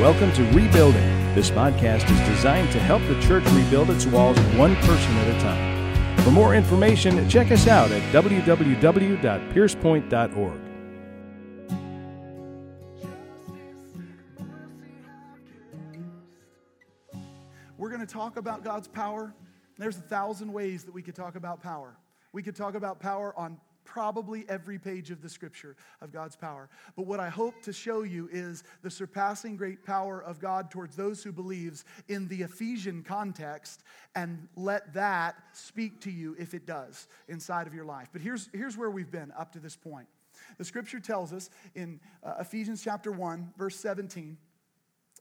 Welcome to Rebuilding. This podcast is designed to help the church rebuild its walls one person at a time. For more information, check us out at www.piercepoint.org. We're going to talk about God's power. There's a thousand ways that we could talk about power. We could talk about power on probably every page of the scripture of God's power. But what I hope to show you is the surpassing great power of God towards those who believes in the Ephesian context and let that speak to you if it does inside of your life. But here's, here's where we've been up to this point. The scripture tells us in uh, Ephesians chapter 1 verse 17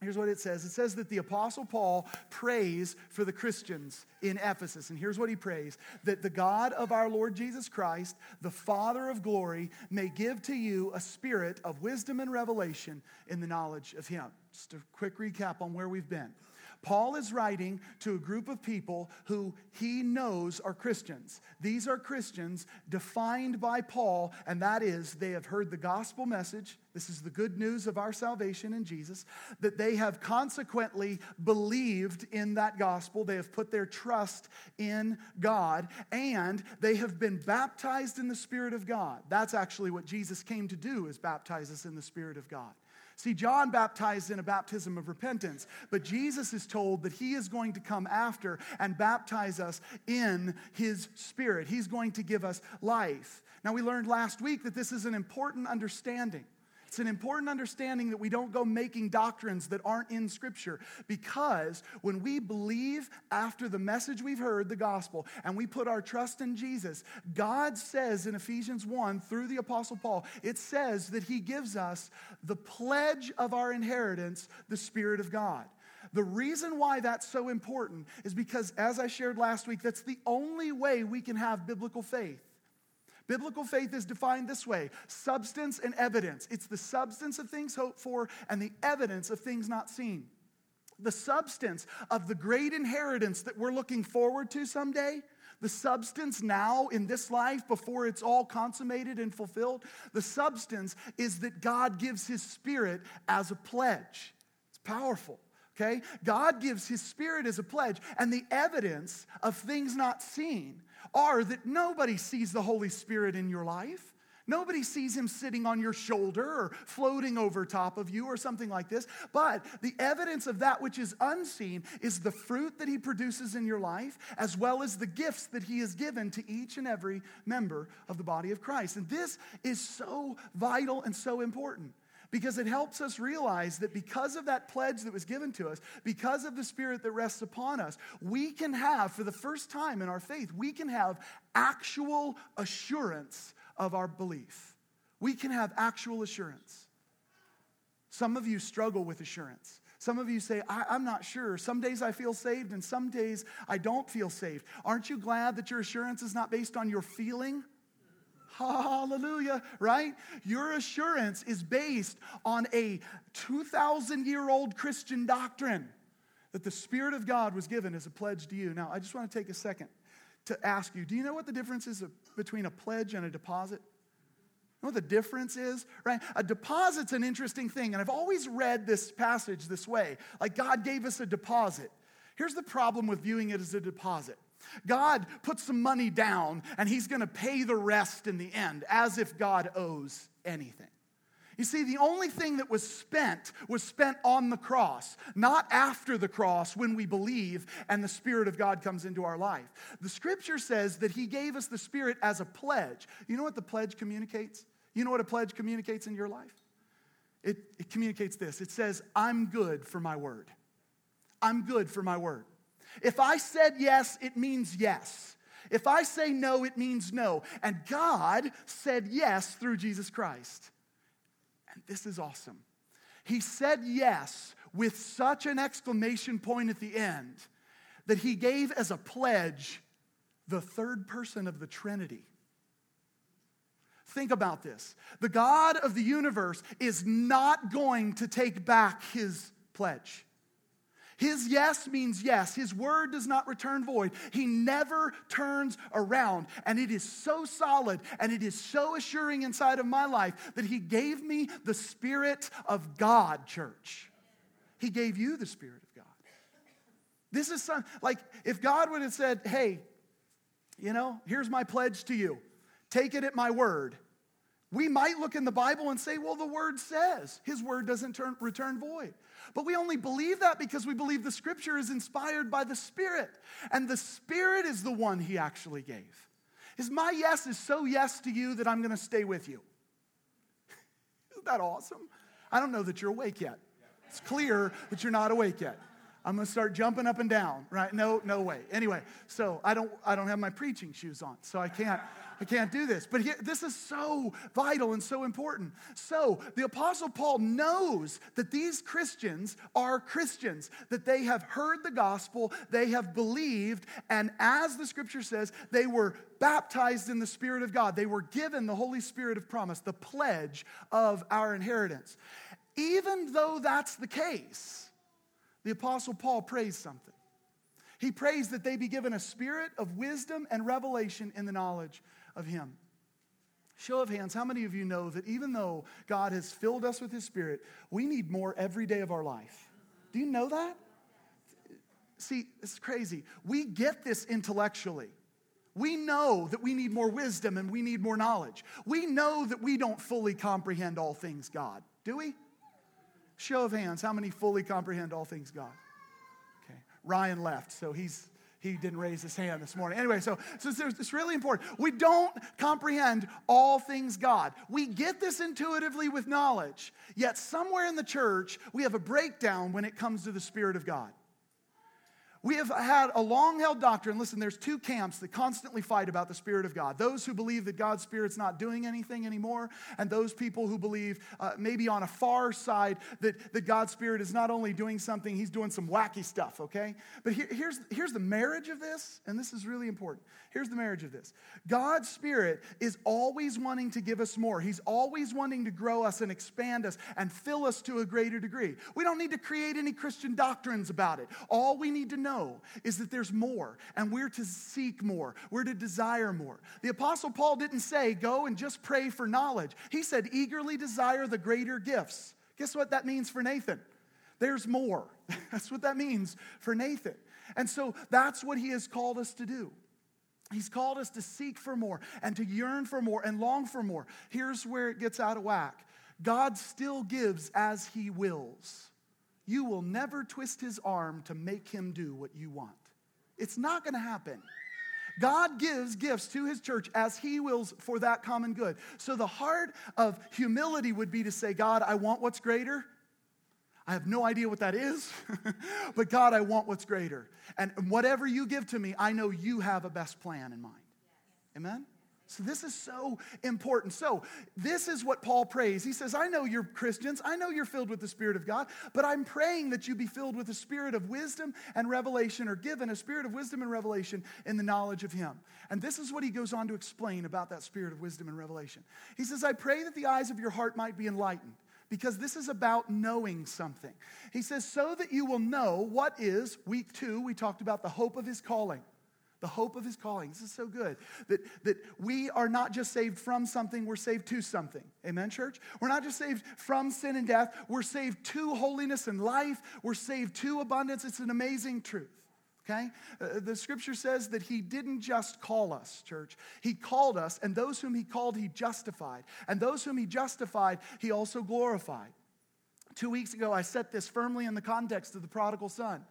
Here's what it says. It says that the Apostle Paul prays for the Christians in Ephesus. And here's what he prays that the God of our Lord Jesus Christ, the Father of glory, may give to you a spirit of wisdom and revelation in the knowledge of him. Just a quick recap on where we've been. Paul is writing to a group of people who he knows are Christians. These are Christians defined by Paul, and that is they have heard the gospel message. This is the good news of our salvation in Jesus, that they have consequently believed in that gospel. They have put their trust in God, and they have been baptized in the Spirit of God. That's actually what Jesus came to do, is baptize us in the Spirit of God. See, John baptized in a baptism of repentance, but Jesus is told that he is going to come after and baptize us in his spirit. He's going to give us life. Now, we learned last week that this is an important understanding. It's an important understanding that we don't go making doctrines that aren't in Scripture because when we believe after the message we've heard, the gospel, and we put our trust in Jesus, God says in Ephesians 1 through the Apostle Paul, it says that He gives us the pledge of our inheritance, the Spirit of God. The reason why that's so important is because, as I shared last week, that's the only way we can have biblical faith. Biblical faith is defined this way substance and evidence. It's the substance of things hoped for and the evidence of things not seen. The substance of the great inheritance that we're looking forward to someday, the substance now in this life before it's all consummated and fulfilled, the substance is that God gives His Spirit as a pledge. It's powerful. Okay? God gives his spirit as a pledge, and the evidence of things not seen are that nobody sees the Holy Spirit in your life. Nobody sees him sitting on your shoulder or floating over top of you or something like this. But the evidence of that which is unseen is the fruit that he produces in your life, as well as the gifts that he has given to each and every member of the body of Christ. And this is so vital and so important because it helps us realize that because of that pledge that was given to us, because of the Spirit that rests upon us, we can have, for the first time in our faith, we can have actual assurance of our belief. We can have actual assurance. Some of you struggle with assurance. Some of you say, I, am not sure. Some days I feel saved, and some days I don't feel saved. Aren't you glad that your assurance is not based on your feeling? Hallelujah, right? Your assurance is based on a 2,000 year old Christian doctrine that the Spirit of God was given as a pledge to you. Now, I just want to take a second to ask you do you know what the difference is between a pledge and a deposit? You know what the difference is, right? A deposit's an interesting thing, and I've always read this passage this way like God gave us a deposit. Here's the problem with viewing it as a deposit God puts some money down and he's going to pay the rest in the end, as if God owes anything. You see, the only thing that was spent was spent on the cross, not after the cross when we believe and the Spirit of God comes into our life. The scripture says that He gave us the Spirit as a pledge. You know what the pledge communicates? You know what a pledge communicates in your life? It, it communicates this it says, I'm good for my word. I'm good for my word. If I said yes, it means yes. If I say no, it means no. And God said yes through Jesus Christ. And this is awesome. He said yes with such an exclamation point at the end that he gave as a pledge the third person of the Trinity. Think about this. The God of the universe is not going to take back his pledge. His yes means yes. His word does not return void. He never turns around. And it is so solid and it is so assuring inside of my life that He gave me the Spirit of God, church. He gave you the Spirit of God. This is some, like if God would have said, hey, you know, here's my pledge to you, take it at my word. We might look in the Bible and say, well, the word says his word doesn't turn, return void. But we only believe that because we believe the scripture is inspired by the Spirit. And the Spirit is the one he actually gave. Is my yes is so yes to you that I'm going to stay with you. Isn't that awesome? I don't know that you're awake yet. It's clear that you're not awake yet. I'm going to start jumping up and down, right? No, no way. Anyway, so I don't I don't have my preaching shoes on, so I can't I can't do this. But this is so vital and so important. So, the Apostle Paul knows that these Christians are Christians, that they have heard the gospel, they have believed, and as the scripture says, they were baptized in the Spirit of God. They were given the Holy Spirit of promise, the pledge of our inheritance. Even though that's the case, the Apostle Paul prays something. He prays that they be given a spirit of wisdom and revelation in the knowledge of Him. Show of hands, how many of you know that even though God has filled us with His Spirit, we need more every day of our life? Do you know that? See, it's crazy. We get this intellectually. We know that we need more wisdom and we need more knowledge. We know that we don't fully comprehend all things God, do we? Show of hands, how many fully comprehend all things God? Okay. Ryan left, so he's he didn't raise his hand this morning. Anyway, so, so it's really important. We don't comprehend all things God. We get this intuitively with knowledge, yet somewhere in the church, we have a breakdown when it comes to the Spirit of God. We have had a long held doctrine. Listen, there's two camps that constantly fight about the Spirit of God those who believe that God's Spirit's not doing anything anymore, and those people who believe, uh, maybe on a far side, that, that God's Spirit is not only doing something, He's doing some wacky stuff, okay? But here, here's, here's the marriage of this, and this is really important. Here's the marriage of this God's Spirit is always wanting to give us more, He's always wanting to grow us and expand us and fill us to a greater degree. We don't need to create any Christian doctrines about it. All we need to know know is that there's more, and we're to seek more. We're to desire more. The Apostle Paul didn't say, go and just pray for knowledge. He said, eagerly desire the greater gifts. Guess what that means for Nathan? There's more. That's what that means for Nathan. And so that's what he has called us to do. He's called us to seek for more and to yearn for more and long for more. Here's where it gets out of whack God still gives as he wills you will never twist his arm to make him do what you want. It's not going to happen. God gives gifts to his church as he wills for that common good. So the heart of humility would be to say, God, I want what's greater. I have no idea what that is, but God, I want what's greater. And whatever you give to me, I know you have a best plan in mind. Amen? So, this is so important. So, this is what Paul prays. He says, I know you're Christians. I know you're filled with the Spirit of God, but I'm praying that you be filled with the Spirit of wisdom and revelation, or given a spirit of wisdom and revelation in the knowledge of Him. And this is what he goes on to explain about that spirit of wisdom and revelation. He says, I pray that the eyes of your heart might be enlightened because this is about knowing something. He says, so that you will know what is, week two, we talked about the hope of his calling the hope of his calling. This is so good. That, that we are not just saved from something, we're saved to something. Amen, church? We're not just saved from sin and death, we're saved to holiness and life, we're saved to abundance. It's an amazing truth. Okay? Uh, the scripture says that he didn't just call us, church. He called us, and those whom he called, he justified. And those whom he justified, he also glorified. Two weeks ago, I set this firmly in the context of the prodigal son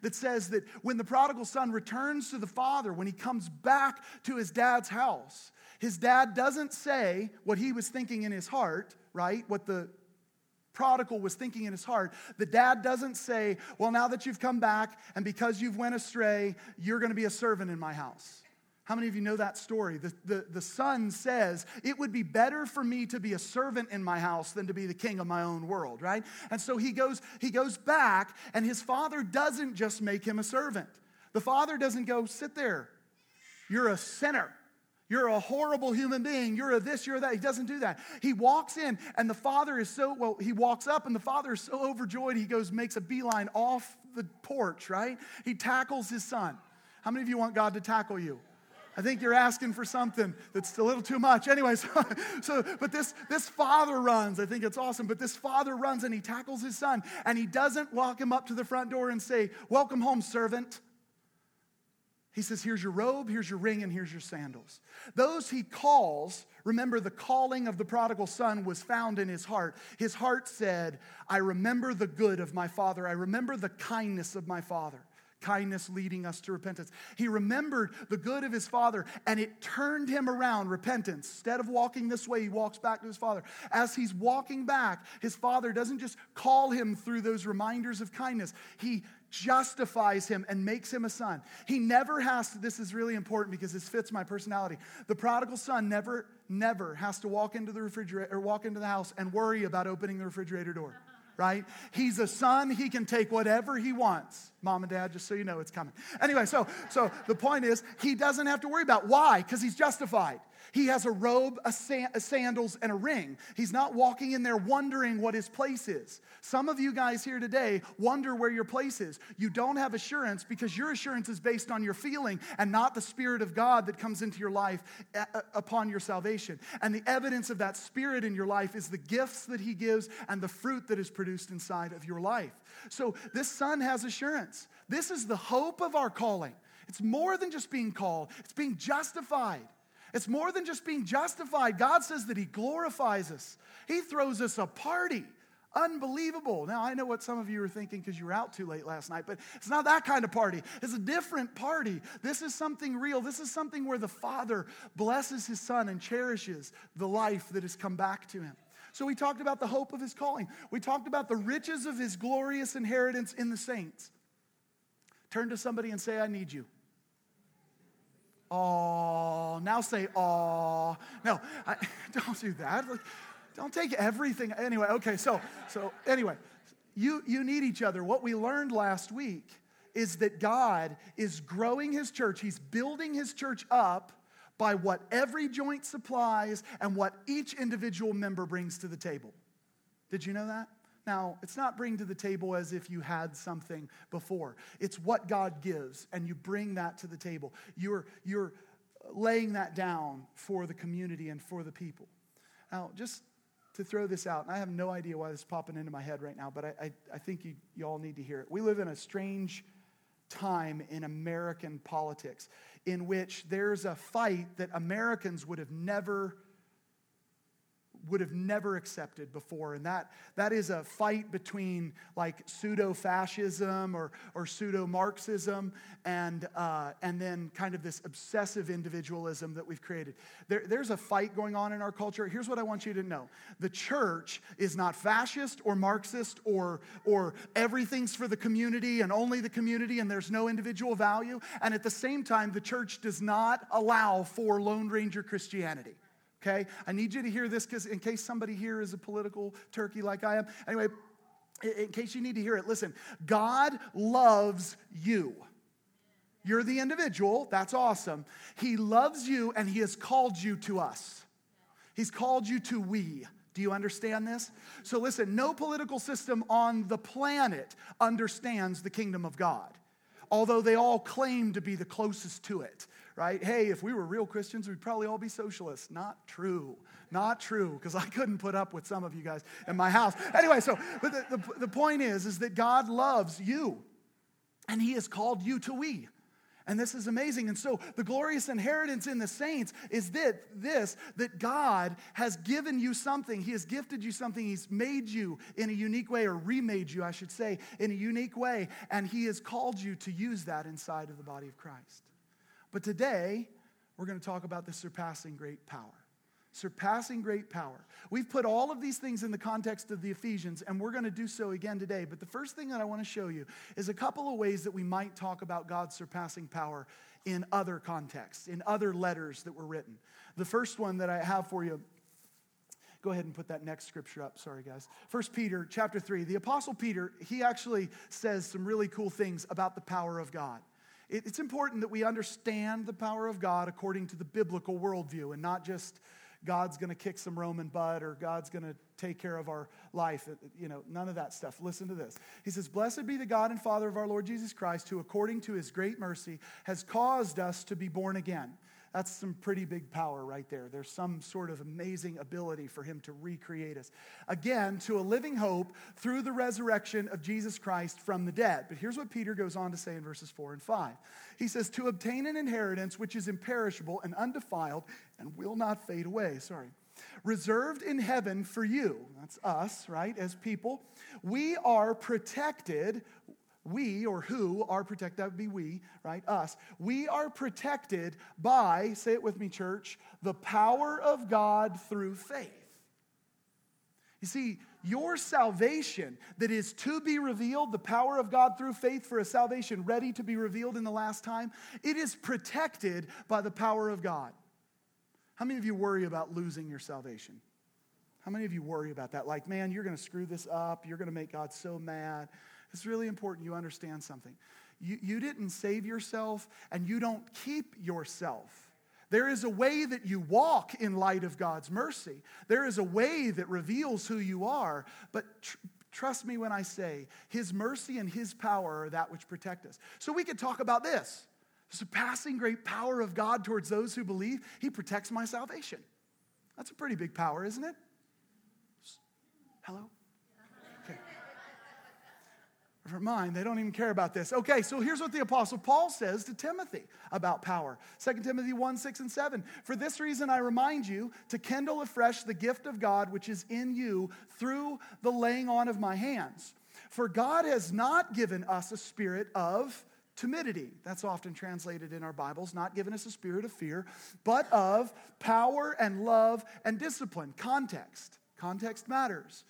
that says that when the prodigal son returns to the father, when he comes back to his dad's house, his dad doesn't say what he was thinking in his heart, right? What the prodigal was thinking in his heart. The dad doesn't say, Well, now that you've come back and because you've went astray, you're going to be a servant in my house. How many of you know that story? The, the, the son says, It would be better for me to be a servant in my house than to be the king of my own world, right? And so he goes, he goes back, and his father doesn't just make him a servant. The father doesn't go, Sit there. You're a sinner. You're a horrible human being. You're a this, you're a that. He doesn't do that. He walks in, and the father is so, well, he walks up, and the father is so overjoyed, he goes, makes a beeline off the porch, right? He tackles his son. How many of you want God to tackle you? I think you're asking for something that's a little too much. Anyway, so, so, but this, this father runs. I think it's awesome. But this father runs and he tackles his son and he doesn't walk him up to the front door and say, Welcome home, servant. He says, Here's your robe, here's your ring, and here's your sandals. Those he calls, remember the calling of the prodigal son was found in his heart. His heart said, I remember the good of my father, I remember the kindness of my father kindness leading us to repentance. He remembered the good of his father and it turned him around, repentance. Instead of walking this way, he walks back to his father. As he's walking back, his father doesn't just call him through those reminders of kindness, he justifies him and makes him a son. He never has to, this is really important because this fits my personality. The prodigal son never, never has to walk into the refrigerator or walk into the house and worry about opening the refrigerator door right? He's a son. He can take whatever he wants. Mom and dad, just so you know, it's coming. Anyway, so, so the point is, he doesn't have to worry about why, because he's justified. He has a robe, a, a uh, sandals, and a ring. He's not walking in there wondering what his place is. Some of you guys here today wonder where your place is. You don't have assurance because your assurance is based on your feeling and not the Spirit of God that comes into your life uh, uh, upon your salvation. And the evidence of that Spirit in your life is the gifts that He gives and the fruit that is produced inside of your life. So this son has assurance. This is the hope of our calling. It's more than just being called, it's being justified. It's more than just being justified. God says that He glorifies us, He throws us a party. Unbelievable. Now, I know what some of you are thinking because you were out too late last night, but it's not that kind of party. It's a different party. This is something real. This is something where the Father blesses His Son and cherishes the life that has come back to Him. So, we talked about the hope of His calling, we talked about the riches of His glorious inheritance in the saints. Turn to somebody and say, I need you. Oh, now say oh. No, I, don't do that. Like, don't take everything. Anyway, okay, so so anyway, you you need each other. What we learned last week is that God is growing his church. He's building his church up by what every joint supplies and what each individual member brings to the table. Did you know that? Now, it's not bring to the table as if you had something before. It's what God gives, and you bring that to the table. You're, you're laying that down for the community and for the people. Now, just to throw this out, and I have no idea why this is popping into my head right now, but I, I, I think you, you all need to hear it. We live in a strange time in American politics in which there's a fight that Americans would have never would have never accepted before. And that, that is a fight between like pseudo fascism or, or pseudo Marxism and, uh, and then kind of this obsessive individualism that we've created. There, there's a fight going on in our culture. Here's what I want you to know the church is not fascist or Marxist or, or everything's for the community and only the community and there's no individual value. And at the same time, the church does not allow for Lone Ranger Christianity okay? I need you to hear this because in case somebody here is a political turkey like I am. Anyway, in case you need to hear it, listen God loves you. You're the individual, that's awesome. He loves you and He has called you to us. He's called you to we. Do you understand this? So, listen, no political system on the planet understands the kingdom of God, although they all claim to be the closest to it right? Hey, if we were real Christians, we'd probably all be socialists. Not true. Not true, because I couldn't put up with some of you guys in my house. Anyway, so but the, the, the point is, is that God loves you, and He has called you to we. And this is amazing. And so the glorious inheritance in the saints is that this that God has given you something. He has gifted you something. He's made you in a unique way, or remade you, I should say, in a unique way. And He has called you to use that inside of the body of Christ. But today, we're going to talk about the surpassing great power. Surpassing great power. We've put all of these things in the context of the Ephesians, and we're going to do so again today. But the first thing that I want to show you is a couple of ways that we might talk about God's surpassing power in other contexts, in other letters that were written. The first one that I have for you go ahead and put that next scripture up sorry guys first peter chapter 3 the apostle peter he actually says some really cool things about the power of god it's important that we understand the power of God according to the biblical worldview and not just God's going to kick some Roman butt or God's going to take care of our life. Uh, you know, none of that stuff. Listen to this. He says, Blessed be the God and Father of our Lord Jesus Christ, who according to his great mercy has caused us to be born again that's some pretty big power right there. There's some sort of amazing ability for him to recreate us. Again, to a living hope through the resurrection of Jesus Christ from the dead. But here's what Peter goes on to say in verses 4 and 5. He says, To obtain an inheritance which is imperishable and undefiled and will not fade away. Sorry reserved in heaven for you. That's us, right, as people. We are protected. We, or who, are protected. That would be we, right? Us. We are protected by, say it with me, church, the power of God through faith. You see, your salvation that is to be revealed, the power of God through faith for a salvation ready to be revealed in the last time, it is protected by the power of God. How many of you worry about losing your salvation? How many of you worry about that? Like, man, you're going to screw this up. You're going to make God so mad. It's really important you understand something. You, you didn't save yourself, and you don't keep yourself. There is a way that you walk in light of God's mercy. There is a way that reveals who you are. But tr- trust me when I say, His mercy and His power are that which protect us. So we could talk about this surpassing great power of God towards those who believe, He protects my salvation. That's a pretty big power, isn't it? Hello? Never mind, they don't even care about this. Okay, so here's what the Apostle Paul says to Timothy about power 2 Timothy 1 6 and 7. For this reason, I remind you to kindle afresh the gift of God which is in you through the laying on of my hands. For God has not given us a spirit of timidity. That's often translated in our Bibles, not given us a spirit of fear, but of power and love and discipline. Context. Context matters.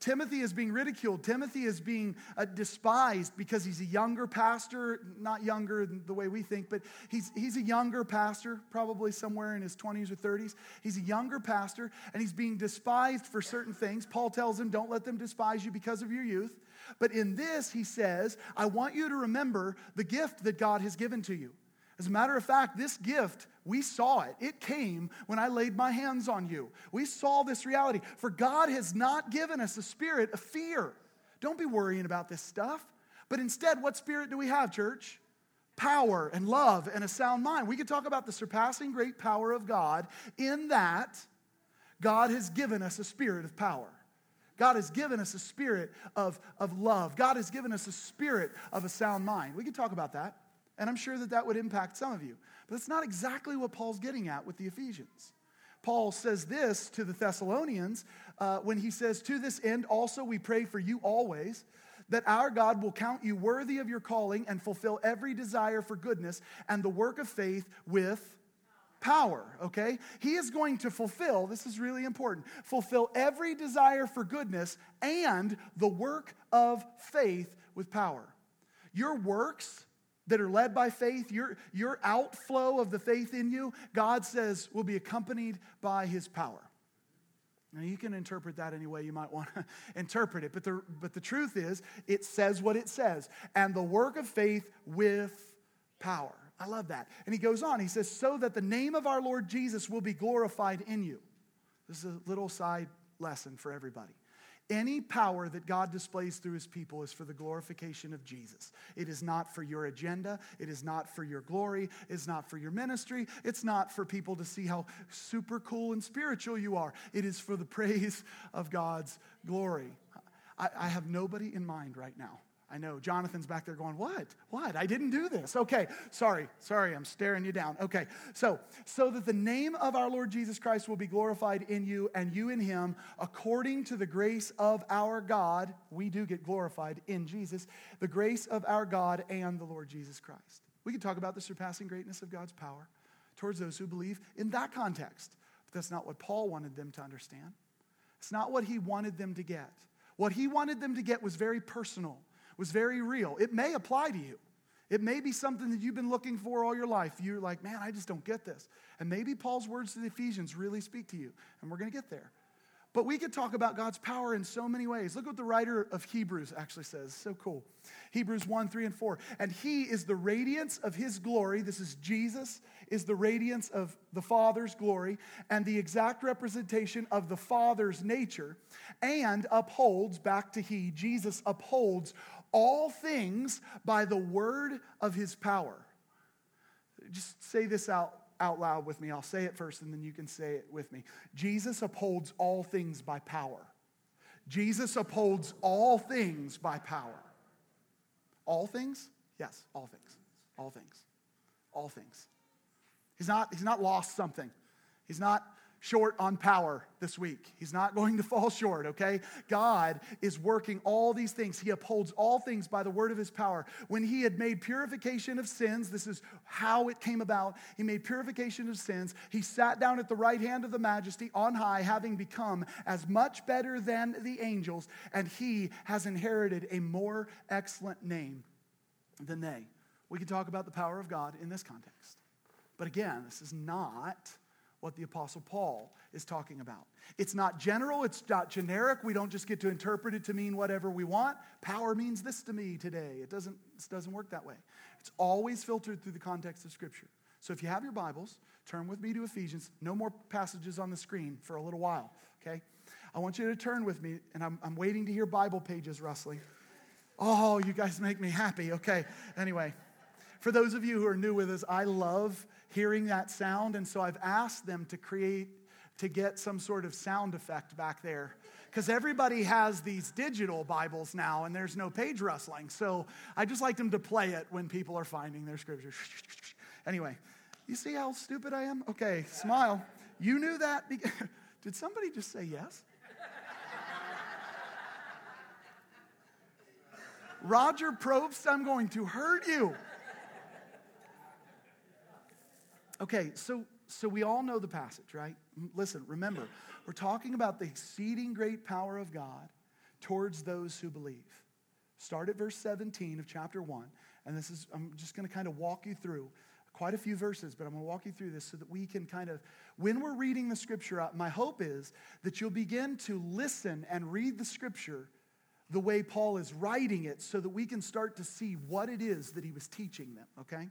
Timothy is being ridiculed. Timothy is being uh, despised because he's a younger pastor, not younger the way we think, but he's, he's a younger pastor, probably somewhere in his 20s or 30s. He's a younger pastor, and he's being despised for certain things. Paul tells him, Don't let them despise you because of your youth. But in this, he says, I want you to remember the gift that God has given to you. As a matter of fact, this gift, we saw it. It came when I laid my hands on you. We saw this reality. For God has not given us a spirit of fear. Don't be worrying about this stuff. But instead, what spirit do we have, church? Power and love and a sound mind. We could talk about the surpassing great power of God in that God has given us a spirit of power. God has given us a spirit of, of love. God has given us a spirit of a sound mind. We could talk about that, and I'm sure that that would impact some of you. But that's not exactly what Paul's getting at with the Ephesians. Paul says this to the Thessalonians uh, when he says, To this end also we pray for you always, that our God will count you worthy of your calling and fulfill every desire for goodness and the work of faith with power, okay? He is going to fulfill, this is really important, fulfill every desire for goodness and the work of faith with power. Your works that are led by faith, your, your outflow of the faith in you, God says will be accompanied by his power. Now, you can interpret that any way you might want to interpret it, but the, but the truth is, it says what it says. And the work of faith with power. I love that. And he goes on, he says, so that the name of our Lord Jesus will be glorified in you. This is a little side lesson for everybody. Any power that God displays through his people is for the glorification of Jesus. It is not for your agenda. It is not for your glory. It's not for your ministry. It's not for people to see how super cool and spiritual you are. It is for the praise of God's glory. I, I have nobody in mind right now I know Jonathan's back there going, What? What? I didn't do this. Okay, sorry, sorry, I'm staring you down. Okay, so, so that the name of our Lord Jesus Christ will be glorified in you and you in him, according to the grace of our God. We do get glorified in Jesus, the grace of our God and the Lord Jesus Christ. We can talk about the surpassing greatness of God's power towards those who believe in that context. But that's not what Paul wanted them to understand. It's not what he wanted them to get. What he wanted them to get was very personal was very real. It may apply to you. It may be something that you've been looking for all your life. You're like, man, I just don't get this. And maybe Paul's words to the Ephesians really speak to you, and we're going to get there. But we could talk about God's power in so many ways. Look what the writer of Hebrews actually says. So cool. Hebrews 1, 3, and 4. And he is the radiance of his glory. This is Jesus, is the radiance of the Father's glory and the exact representation of the Father's nature, and upholds, back to he, Jesus upholds all things by the word of his power. Just say this out out loud with me. I'll say it first and then you can say it with me. Jesus upholds all things by power. Jesus upholds all things by power. All things? Yes, all things. All things. All things. He's not, he's not lost something. He's not short on power this week. He's not going to fall short, okay? God is working all these things. He upholds all things by the word of his power. When he had made purification of sins, this is how it came about. He made purification of sins. He sat down at the right hand of the majesty on high, having become as much better than the angels, and he has inherited a more excellent name than they. We can talk about the power of God in this context. But again, this is not what the Apostle Paul is talking about. It's not general, it's not generic. We don't just get to interpret it to mean whatever we want. Power means this to me today. It doesn't, it doesn't work that way. It's always filtered through the context of Scripture. So if you have your Bibles, turn with me to Ephesians. No more passages on the screen for a little while, okay? I want you to turn with me, and I'm, I'm waiting to hear Bible pages rustling. Oh, you guys make me happy. Okay, anyway. For those of you who are new with us, I love hearing that sound. And so I've asked them to create, to get some sort of sound effect back there. Because everybody has these digital Bibles now and there's no page rustling. So I just like them to play it when people are finding their scriptures. Anyway, you see how stupid I am? Okay, smile. You knew that? Did somebody just say yes? Roger Probst, I'm going to hurt you. Okay, so so we all know the passage, right? Listen, remember, we're talking about the exceeding great power of God towards those who believe. Start at verse 17 of chapter 1, and this is I'm just going to kind of walk you through quite a few verses, but I'm going to walk you through this so that we can kind of when we're reading the scripture, my hope is that you'll begin to listen and read the scripture the way Paul is writing it so that we can start to see what it is that he was teaching them, okay?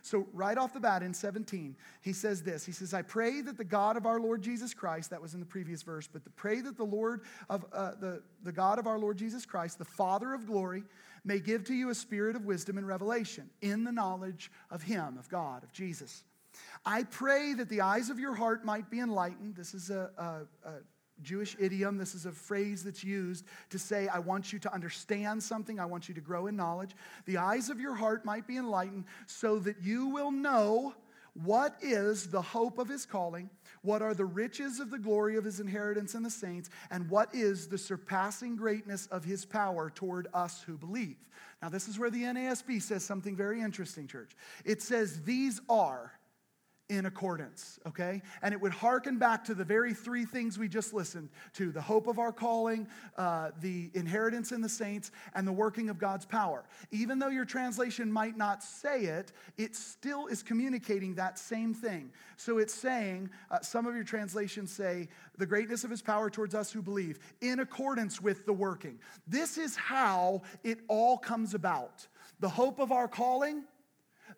So, right off the bat in 17, he says this He says, I pray that the God of our Lord Jesus Christ, that was in the previous verse, but the, pray that the Lord of uh, the, the God of our Lord Jesus Christ, the Father of glory, may give to you a spirit of wisdom and revelation in the knowledge of him, of God, of Jesus. I pray that the eyes of your heart might be enlightened. This is a, a, a Jewish idiom. This is a phrase that's used to say, I want you to understand something, I want you to grow in knowledge. The eyes of your heart might be enlightened so that you will know what is the hope of his calling, what are the riches of the glory of his inheritance in the saints, and what is the surpassing greatness of his power toward us who believe. Now, this is where the NASB says something very interesting, church. It says, These are in accordance, okay? And it would hearken back to the very three things we just listened to the hope of our calling, uh, the inheritance in the saints, and the working of God's power. Even though your translation might not say it, it still is communicating that same thing. So it's saying, uh, some of your translations say, the greatness of his power towards us who believe, in accordance with the working. This is how it all comes about the hope of our calling,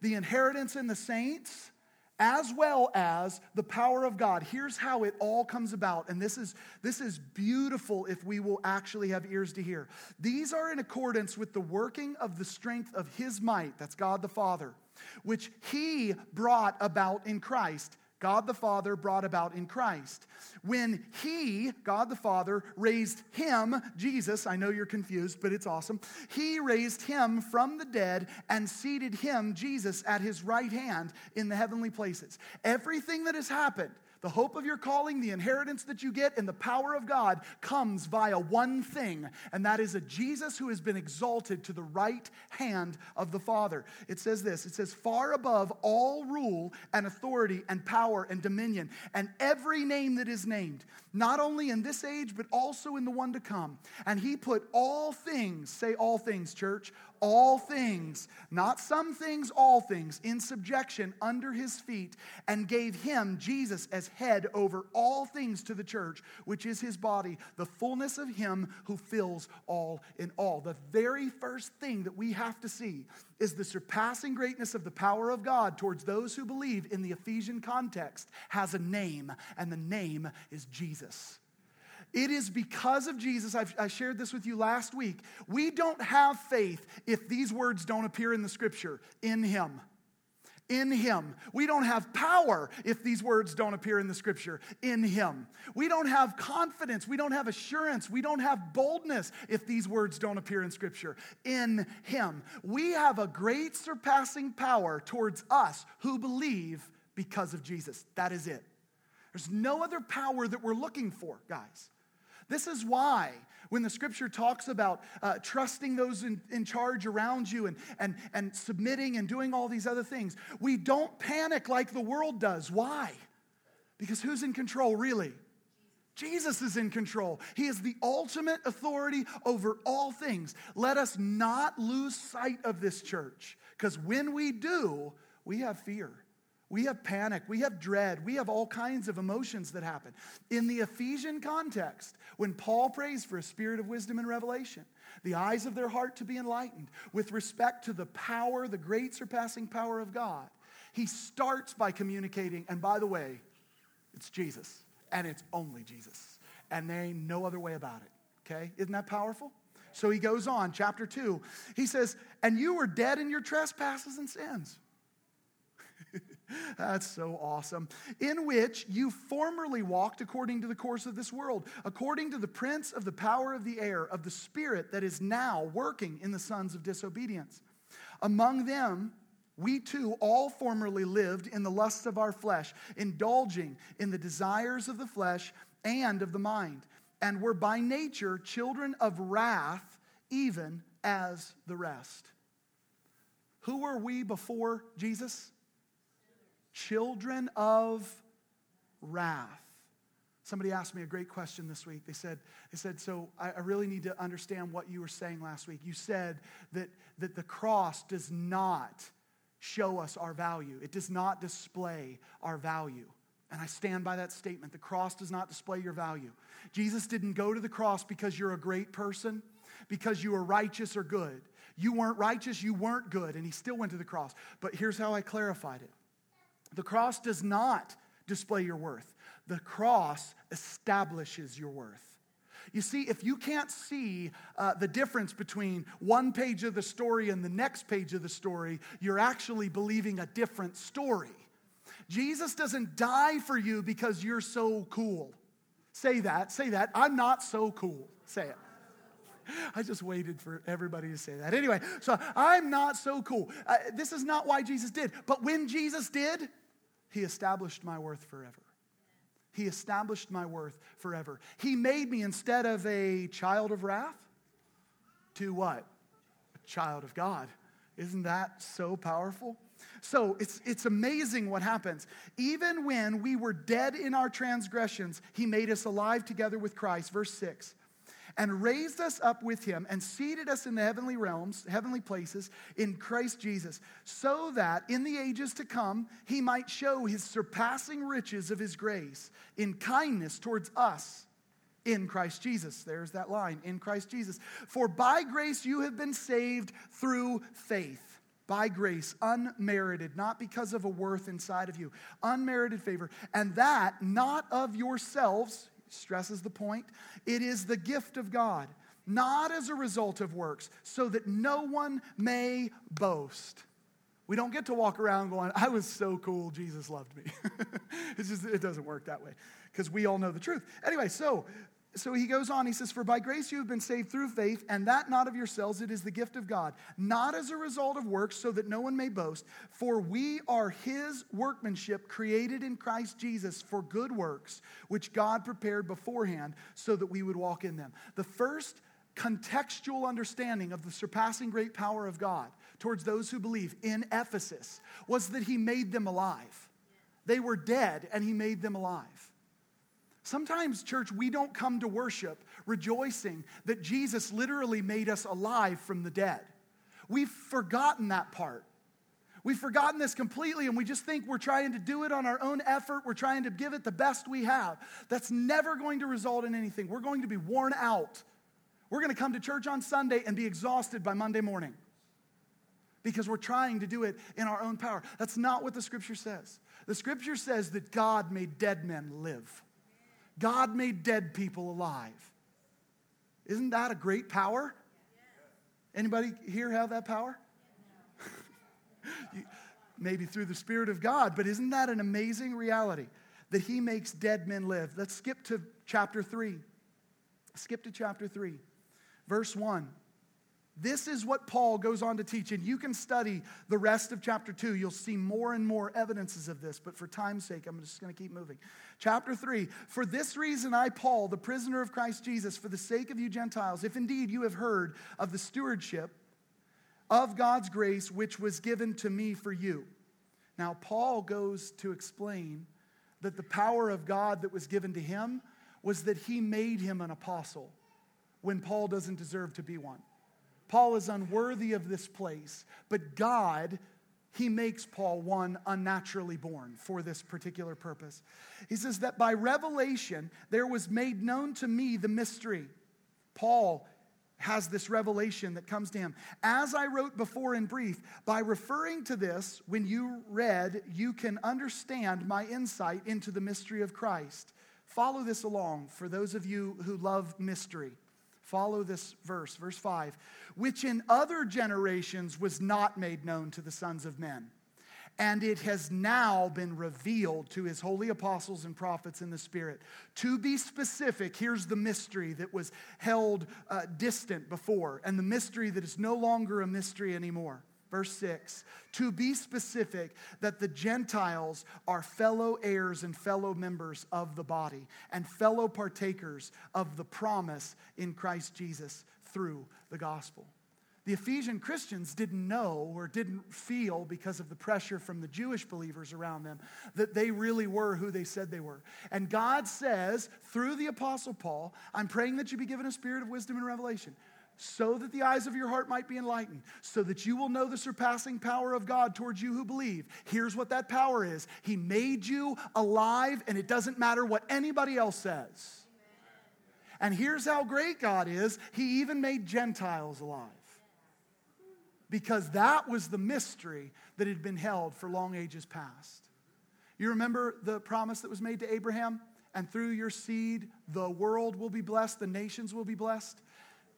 the inheritance in the saints as well as the power of God. Here's how it all comes about. And this is, this is beautiful if we will actually have ears to hear. These are in accordance with the working of the strength of His might, that's God the Father, which He brought about in Christ God the Father brought about in Christ. When He, God the Father, raised Him, Jesus, I know you're confused, but it's awesome. He raised Him from the dead and seated Him, Jesus, at His right hand in the heavenly places. Everything that has happened, the hope of your calling, the inheritance that you get, and the power of God comes via one thing, and that is a Jesus who has been exalted to the right hand of the Father. It says this it says, far above all rule and authority and power and dominion, and every name that is named, not only in this age, but also in the one to come. And he put all things, say all things, church, all things, not some things, all things, in subjection under his feet, and gave him, Jesus, as head over all things to the church, which is his body, the fullness of him who fills all in all. The very first thing that we have to see is the surpassing greatness of the power of God towards those who believe in the Ephesian context has a name, and the name is Jesus. It is because of Jesus. I've, i shared this with you last week. We don't have faith if these words don't appear in the scripture in Him. In Him. We don't have power if these words don't appear in the scripture. In Him. We don't have confidence. We don't have assurance. We don't have boldness if these words don't appear in scripture. In Him. We have a great surpassing power towards us who believe because of Jesus. That is it. There's no other power that we're looking for, guys. This is why when the scripture talks about uh, trusting those in, in charge around you and, and, and submitting and doing all these other things, we don't panic like the world does. Why? Because who's in control, really? Jesus is in control. He is the ultimate authority over all things. Let us not lose sight of this church, because when we do, we have fear. We have panic, we have dread, we have all kinds of emotions that happen. In the Ephesian context, when Paul prays for a spirit of wisdom and revelation, the eyes of their heart to be enlightened with respect to the power, the great surpassing power of God, he starts by communicating, and by the way, it's Jesus, and it's only Jesus, and there ain't no other way about it. Okay? Isn't that powerful? So he goes on, chapter 2. He says, And you were dead in your trespasses and sins That's so awesome. In which you formerly walked according to the course of this world, according to the prince of the power of the air, of the spirit that is now working in the sons of disobedience. Among them, we too all formerly lived in the lusts of our flesh, indulging in the desires of the flesh and of the mind, and were by nature children of wrath, even as the rest. Who were we before Jesus? Children of wrath. Somebody asked me a great question this week. They said, they said So I, I really need to understand what you were saying last week. You said that, that the cross does not show us our value, it does not display our value. And I stand by that statement. The cross does not display your value. Jesus didn't go to the cross because you're a great person, because you are righteous or good. You weren't righteous, you weren't good, and he still went to the cross. But here's how I clarified it the cross does not display your worth, the cross establishes your worth. You see, if you can't see uh, the difference between one page of the story and the next page of the story, you're actually believing a different story. Jesus doesn't die for you because you're so cool. Say that, say that. I'm not so cool. Say it. I just waited for everybody to say that. Anyway, so I'm not so cool. Uh, this is not why Jesus did. But when Jesus did, he established my worth forever. He established my worth forever. He made me, instead of a child of wrath, to what? A child of God. Isn't that so powerful? So it's, it's amazing what happens. Even when we were dead in our transgressions, He made us alive together with Christ. Verse 6 and raised us up with him and seated us in the heavenly realms, heavenly places in Christ Jesus, so that in the ages to come he might show his surpassing riches of his grace in kindness towards us in Christ Jesus. There's that line, in Christ Jesus. For by grace you have been saved through faith by grace, unmerited, not because of a worth inside of you, unmerited favor, and that not of yourselves, stresses the point. It is the gift of God, not as a result of works, so that no one may boast. We don't get to walk around going, I was so cool, Jesus loved me. it's just, it doesn't work that way because we all know the truth. Anyway, so so he goes on, he says, For by grace you have been saved through faith, and that not of yourselves, it is the gift of God, not as a result of works, so that no one may boast. For we are his workmanship, created in Christ Jesus for good works, which God prepared beforehand so that we would walk in them. The first contextual understanding of the surpassing great power of God towards those who believe in Ephesus was that he made them alive. They were dead, and he made them alive. Sometimes, church, we don't come to worship rejoicing that Jesus literally made us alive from the dead. We've forgotten that part. We've forgotten this completely, and we just think we're trying to do it on our own effort. We're trying to give it the best we have. That's never going to result in anything. We're going to be worn out. We're going to come to church on Sunday and be exhausted by Monday morning because we're trying to do it in our own power. That's not what the scripture says. The scripture says that God made dead men live. God made dead people alive. Isn't that a great power? Anybody here have that power? maybe through the Spirit of God, but isn't that an amazing reality that He makes dead men live? Let's skip to chapter 3. Skip to chapter 3, verse 1. This is what Paul goes on to teach, and you can study the rest of chapter 2. You'll see more and more evidences of this, but for time's sake, I'm just going to keep moving. Chapter 3 For this reason, I, Paul, the prisoner of Christ Jesus, for the sake of you Gentiles, if indeed you have heard of the stewardship of God's grace which was given to me for you. Now, Paul goes to explain that the power of God that was given to him was that he made him an apostle when Paul doesn't deserve to be one. Paul is unworthy of this place, but God, he makes Paul one unnaturally born for this particular purpose. He says that by revelation there was made known to me the mystery. Paul has this revelation that comes to him. As I wrote before in brief, by referring to this, when you read, you can understand my insight into the mystery of Christ. Follow this along for those of you who love mystery. Follow this verse, verse 5, which in other generations was not made known to the sons of men. And it has now been revealed to his holy apostles and prophets in the Spirit. To be specific, here's the mystery that was held uh, distant before, and the mystery that is no longer a mystery anymore. Verse 6 To be specific, that the Gentiles are fellow heirs and fellow members of the body, and fellow partakers of the promise in Christ Jesus through the gospel. The Ephesian Christians didn't know or didn't feel because of the pressure from the Jewish believers around them that they really were who they said they were. And God says through the Apostle Paul, I'm praying that you be given a spirit of wisdom and revelation so that the eyes of your heart might be enlightened, so that you will know the surpassing power of God towards you who believe. Here's what that power is He made you alive, and it doesn't matter what anybody else says. And here's how great God is He even made Gentiles alive. Because that was the mystery that had been held for long ages past. You remember the promise that was made to Abraham? And through your seed, the world will be blessed, the nations will be blessed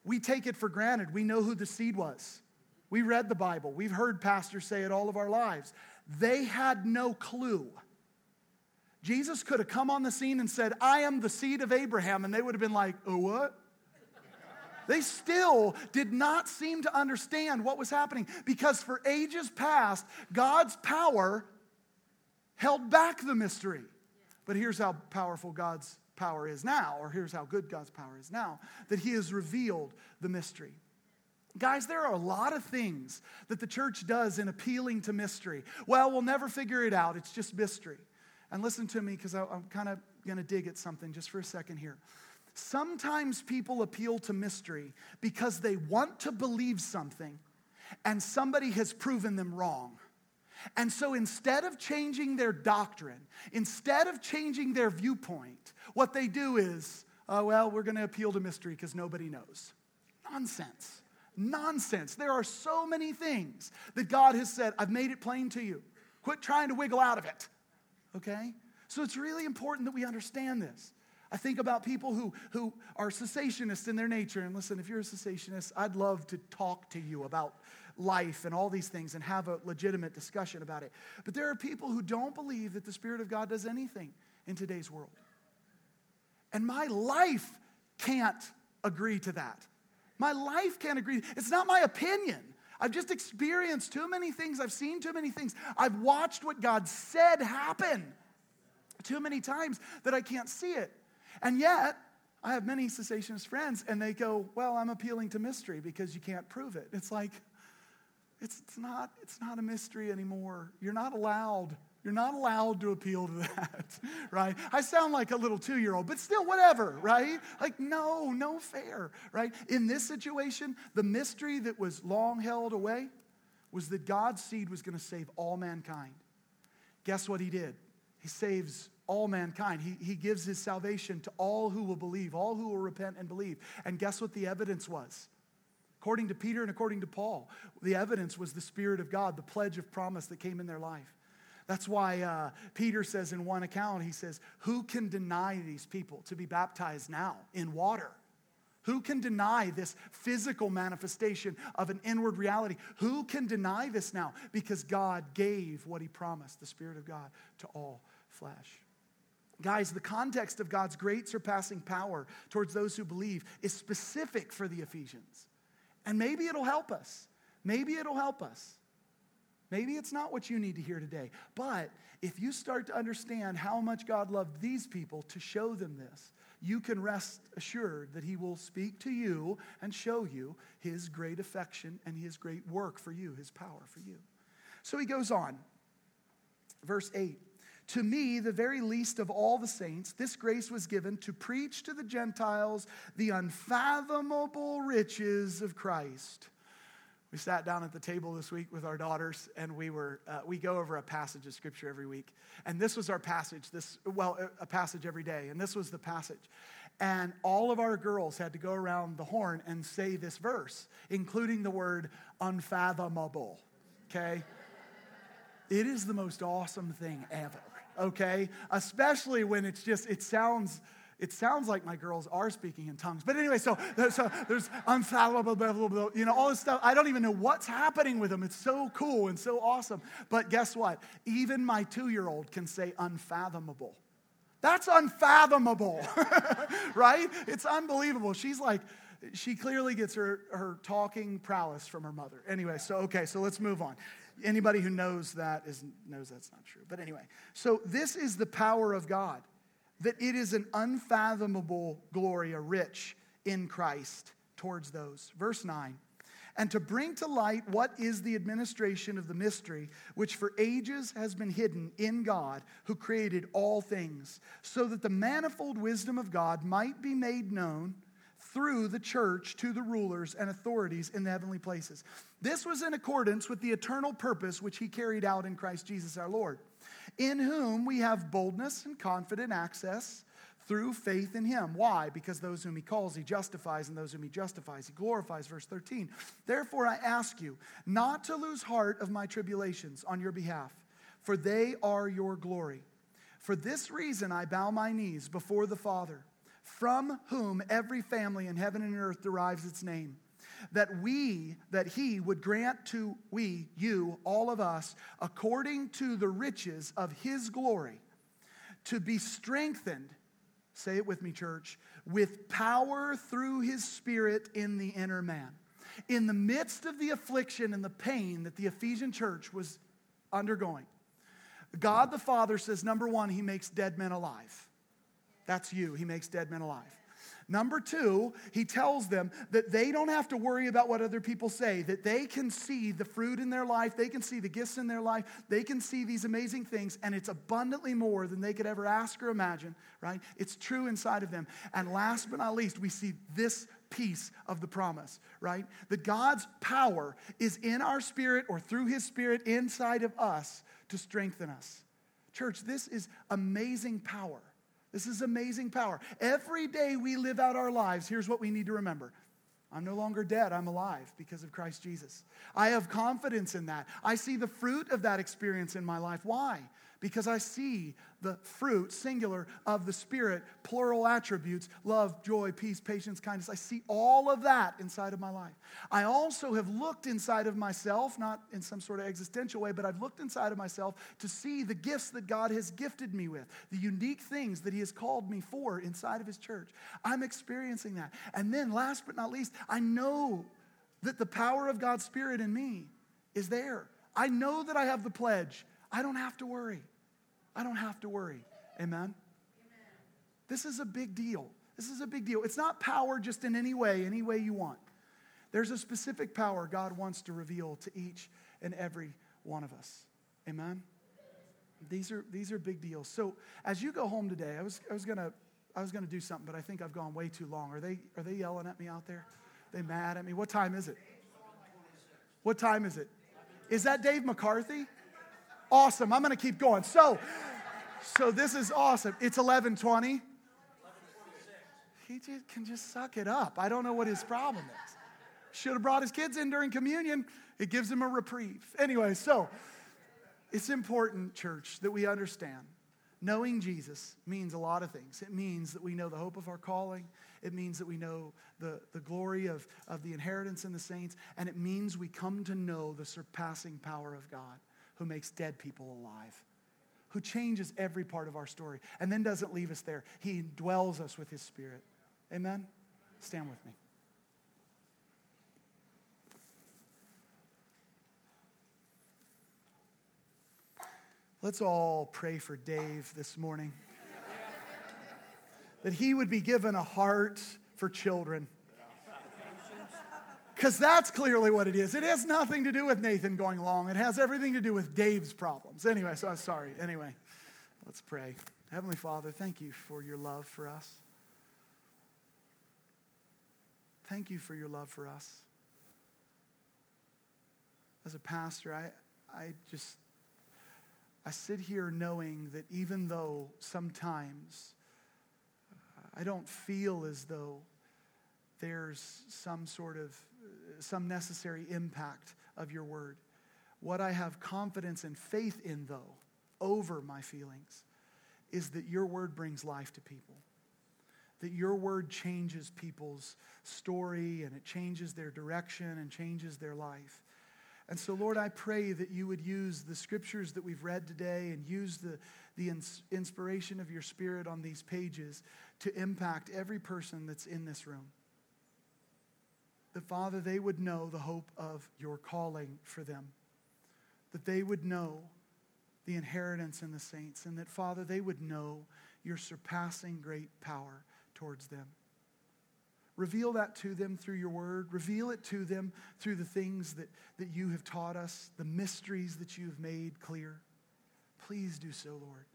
we take it for granted. We know who the seed was. We read the Bible. We've heard pastors say it all of our lives. They had no clue. Jesus could have come on the scene and said, I am the seed of Abraham, and they would have been like, oh, what? They still did not seem to understand what was happening because for ages past, God's power held back the mystery. But here's how powerful God's power is now, or here's how good God's power is now, that He has revealed the mystery. Guys, there are a lot of things that the church does in appealing to mystery. Well, we'll never figure it out, it's just mystery. And listen to me because I'm kind of going to dig at something just for a second here. Sometimes people appeal to mystery because they want to believe something and somebody has proven them wrong. And so instead of changing their doctrine, instead of changing their viewpoint, what they do is, oh, well, we're going to appeal to mystery because nobody knows. Nonsense. Nonsense. There are so many things that God has said, I've made it plain to you. Quit trying to wiggle out of it. Okay? So it's really important that we understand this. I think about people who, who are cessationists in their nature. And listen, if you're a cessationist, I'd love to talk to you about life and all these things and have a legitimate discussion about it. But there are people who don't believe that the Spirit of God does anything in today's world. And my life can't agree to that. My life can't agree. It's not my opinion. I've just experienced too many things. I've seen too many things. I've watched what God said happen too many times that I can't see it. And yet, I have many cessationist friends, and they go, Well, I'm appealing to mystery because you can't prove it. It's like, it's, it's, not, it's not a mystery anymore. You're not allowed. You're not allowed to appeal to that, right? I sound like a little two year old, but still, whatever, right? Like, no, no fair, right? In this situation, the mystery that was long held away was that God's seed was going to save all mankind. Guess what he did? He saves all mankind. He, he gives his salvation to all who will believe, all who will repent and believe. And guess what the evidence was? According to Peter and according to Paul, the evidence was the Spirit of God, the pledge of promise that came in their life. That's why uh, Peter says in one account, he says, Who can deny these people to be baptized now in water? Who can deny this physical manifestation of an inward reality? Who can deny this now? Because God gave what He promised, the Spirit of God, to all flesh. Guys, the context of God's great surpassing power towards those who believe is specific for the Ephesians. And maybe it'll help us. Maybe it'll help us. Maybe it's not what you need to hear today. But if you start to understand how much God loved these people to show them this, you can rest assured that He will speak to you and show you His great affection and His great work for you, His power for you. So he goes on. Verse 8 To me, the very least of all the saints, this grace was given to preach to the Gentiles the unfathomable riches of Christ we sat down at the table this week with our daughters, and we were uh, we go over a passage of scripture every week, and this was our passage. This well, a passage every day, and this was the passage. And all of our girls had to go around the horn and say this verse, including the word unfathomable. Okay, it is the most awesome thing ever. Okay, especially when it's just it sounds it sounds like my girls are speaking in tongues. But anyway, so, so there's unfathomable, you know, all this stuff. I don't even know what's happening with them. It's so cool and so awesome. But guess what? Even my two year old can say unfathomable. That's unfathomable, right? It's unbelievable. She's like, she clearly gets her, her talking prowess from her mother. Anyway, so okay, so let's move on. Anybody who knows that is, knows that's not true. But anyway, so this is the power of God that it is an unfathomable glory, a rich in Christ towards those. Verse 9. And to bring to light what is the administration of the mystery, which for ages has been hidden in God, who created all things, so that the manifold wisdom of God might be made known through the church to the rulers and authorities in the heavenly places. This was in accordance with the eternal purpose which he carried out in Christ Jesus our Lord in whom we have boldness and confident access through faith in him. Why? Because those whom he calls, he justifies, and those whom he justifies, he glorifies. Verse 13. Therefore, I ask you not to lose heart of my tribulations on your behalf, for they are your glory. For this reason, I bow my knees before the Father, from whom every family in heaven and earth derives its name that we, that he would grant to we, you, all of us, according to the riches of his glory, to be strengthened, say it with me, church, with power through his spirit in the inner man. In the midst of the affliction and the pain that the Ephesian church was undergoing, God the Father says, number one, he makes dead men alive. That's you. He makes dead men alive. Number two, he tells them that they don't have to worry about what other people say, that they can see the fruit in their life, they can see the gifts in their life, they can see these amazing things, and it's abundantly more than they could ever ask or imagine, right? It's true inside of them. And last but not least, we see this piece of the promise, right? That God's power is in our spirit or through his spirit inside of us to strengthen us. Church, this is amazing power. This is amazing power. Every day we live out our lives, here's what we need to remember I'm no longer dead, I'm alive because of Christ Jesus. I have confidence in that. I see the fruit of that experience in my life. Why? Because I see the fruit, singular, of the Spirit, plural attributes love, joy, peace, patience, kindness. I see all of that inside of my life. I also have looked inside of myself, not in some sort of existential way, but I've looked inside of myself to see the gifts that God has gifted me with, the unique things that He has called me for inside of His church. I'm experiencing that. And then, last but not least, I know that the power of God's Spirit in me is there. I know that I have the pledge I don't have to worry. I don't have to worry. Amen? Amen? This is a big deal. This is a big deal. It's not power just in any way, any way you want. There's a specific power God wants to reveal to each and every one of us. Amen? These are, these are big deals. So as you go home today, I was, I was gonna I was gonna do something, but I think I've gone way too long. Are they are they yelling at me out there? Are they mad at me? What time is it? What time is it? Is that Dave McCarthy? Awesome. I'm going to keep going. So, so this is awesome. It's 11:20. He just can just suck it up. I don't know what his problem is. Should have brought his kids in during communion. It gives him a reprieve. Anyway, so it's important, church, that we understand Knowing Jesus means a lot of things. It means that we know the hope of our calling. It means that we know the, the glory of, of the inheritance in the saints. And it means we come to know the surpassing power of God who makes dead people alive, who changes every part of our story and then doesn't leave us there. He dwells us with his spirit. Amen? Stand with me. Let's all pray for Dave this morning. that he would be given a heart for children. Because that's clearly what it is. It has nothing to do with Nathan going long, it has everything to do with Dave's problems. Anyway, so I'm sorry. Anyway, let's pray. Heavenly Father, thank you for your love for us. Thank you for your love for us. As a pastor, I, I just I sit here knowing that even though sometimes uh, I don't feel as though there's some sort of some necessary impact of your word. What I have confidence and faith in, though, over my feelings, is that your word brings life to people. That your word changes people's story and it changes their direction and changes their life. And so, Lord, I pray that you would use the scriptures that we've read today and use the, the ins- inspiration of your spirit on these pages to impact every person that's in this room. That, Father, they would know the hope of your calling for them. That they would know the inheritance in the saints. And that, Father, they would know your surpassing great power towards them. Reveal that to them through your word. Reveal it to them through the things that, that you have taught us, the mysteries that you have made clear. Please do so, Lord.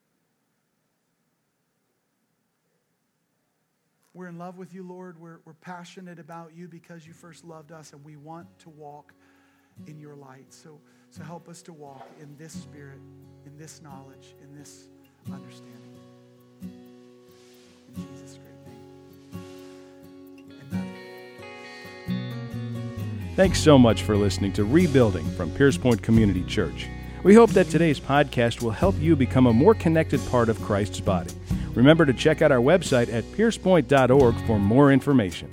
We're in love with you, Lord. We're, we're passionate about you because you first loved us, and we want to walk in your light. So, so help us to walk in this spirit, in this knowledge, in this understanding. In Jesus' great name. Amen. Thanks so much for listening to Rebuilding from Pierce Point Community Church. We hope that today's podcast will help you become a more connected part of Christ's body. Remember to check out our website at piercepoint.org for more information.